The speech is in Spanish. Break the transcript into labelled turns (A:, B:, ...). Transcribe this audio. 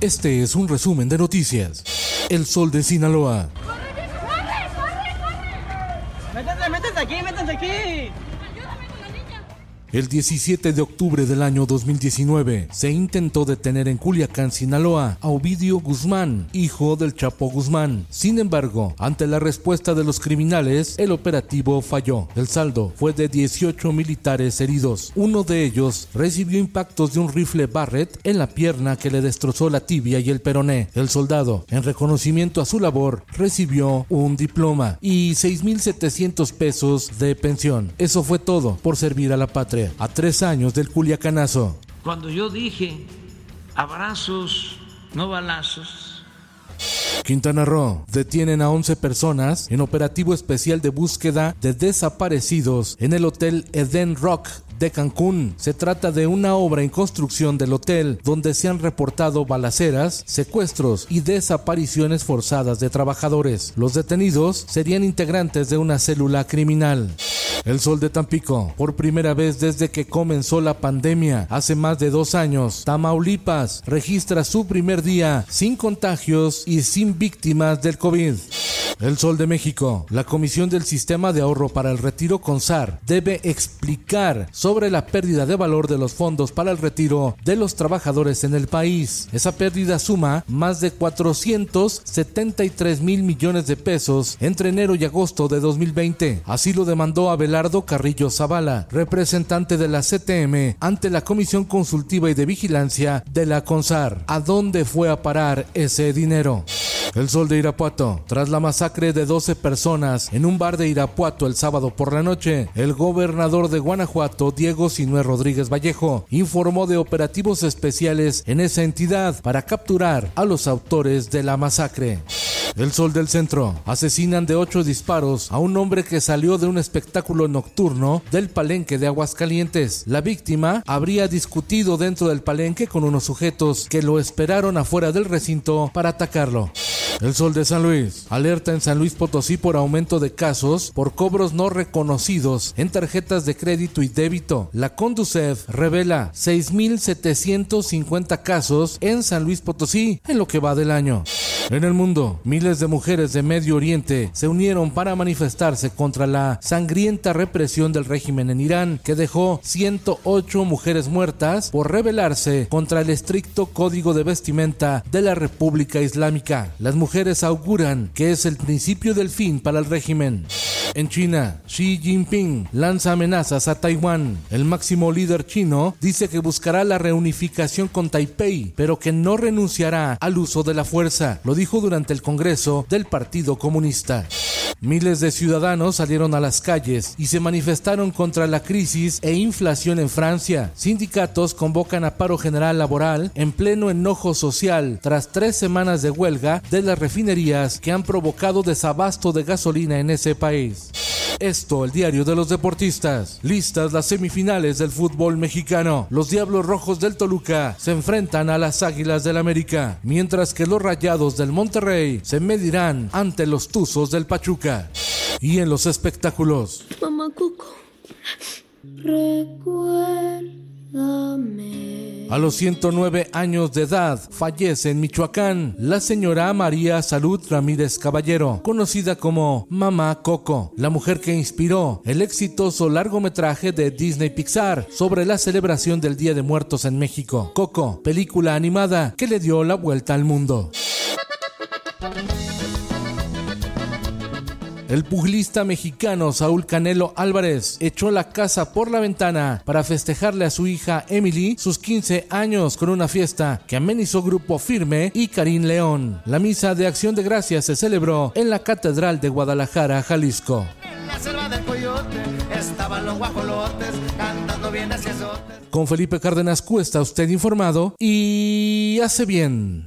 A: Este es un resumen de noticias. El Sol de Sinaloa.
B: ¡Métanse, métanse aquí, métanse aquí!
A: El 17 de octubre del año 2019 se intentó detener en Culiacán, Sinaloa, a Ovidio Guzmán, hijo del Chapo Guzmán. Sin embargo, ante la respuesta de los criminales, el operativo falló. El saldo fue de 18 militares heridos. Uno de ellos recibió impactos de un rifle Barrett en la pierna que le destrozó la tibia y el peroné. El soldado, en reconocimiento a su labor, recibió un diploma y 6.700 pesos de pensión. Eso fue todo por servir a la patria a tres años del Culiacanazo.
C: Cuando yo dije abrazos, no balazos.
A: Quintana Roo detienen a 11 personas en operativo especial de búsqueda de desaparecidos en el Hotel Eden Rock de Cancún. Se trata de una obra en construcción del hotel donde se han reportado balaceras, secuestros y desapariciones forzadas de trabajadores. Los detenidos serían integrantes de una célula criminal. El Sol de Tampico, por primera vez desde que comenzó la pandemia, hace más de dos años, Tamaulipas registra su primer día sin contagios y sin víctimas del COVID. El Sol de México, la Comisión del Sistema de Ahorro para el Retiro CONSAR debe explicar sobre la pérdida de valor de los fondos para el retiro de los trabajadores en el país. Esa pérdida suma más de 473 mil millones de pesos entre enero y agosto de 2020. Así lo demandó Abelardo Carrillo Zavala, representante de la CTM ante la Comisión Consultiva y de Vigilancia de la CONSAR. ¿A dónde fue a parar ese dinero? El sol de Irapuato. Tras la masacre de 12 personas en un bar de Irapuato el sábado por la noche, el gobernador de Guanajuato, Diego Sinué Rodríguez Vallejo, informó de operativos especiales en esa entidad para capturar a los autores de la masacre. El Sol del Centro. Asesinan de ocho disparos a un hombre que salió de un espectáculo nocturno del palenque de Aguascalientes. La víctima habría discutido dentro del palenque con unos sujetos que lo esperaron afuera del recinto para atacarlo. El Sol de San Luis. Alerta en San Luis Potosí por aumento de casos por cobros no reconocidos en tarjetas de crédito y débito. La Conducef revela 6.750 casos en San Luis Potosí en lo que va del año. En el mundo, miles de mujeres de Medio Oriente se unieron para manifestarse contra la sangrienta represión del régimen en Irán, que dejó 108 mujeres muertas por rebelarse contra el estricto código de vestimenta de la República Islámica. Las mujeres auguran que es el principio del fin para el régimen. En China, Xi Jinping lanza amenazas a Taiwán. El máximo líder chino dice que buscará la reunificación con Taipei, pero que no renunciará al uso de la fuerza. Lo dijo durante el Congreso del Partido Comunista. Miles de ciudadanos salieron a las calles y se manifestaron contra la crisis e inflación en Francia. Sindicatos convocan a paro general laboral en pleno enojo social tras tres semanas de huelga de las refinerías que han provocado desabasto de gasolina en ese país. Esto, el diario de los deportistas. Listas las semifinales del fútbol mexicano. Los Diablos Rojos del Toluca se enfrentan a las Águilas del América, mientras que los Rayados del Monterrey se medirán ante los Tuzos del Pachuca. Y en los espectáculos.
D: Mamá Coco, recuérdame.
A: A los 109 años de edad fallece en Michoacán la señora María Salud Ramírez Caballero, conocida como Mamá Coco, la mujer que inspiró el exitoso largometraje de Disney Pixar sobre la celebración del Día de Muertos en México. Coco, película animada que le dio la vuelta al mundo. El pugilista mexicano Saúl Canelo Álvarez echó la casa por la ventana para festejarle a su hija Emily sus 15 años con una fiesta que amenizó Grupo Firme y Karim León. La misa de acción de gracias se celebró en la Catedral de Guadalajara, Jalisco.
E: En la selva del coyote,
A: estaban los guajolotes cantando bien hacia Con Felipe Cárdenas Cuesta, usted informado y hace bien.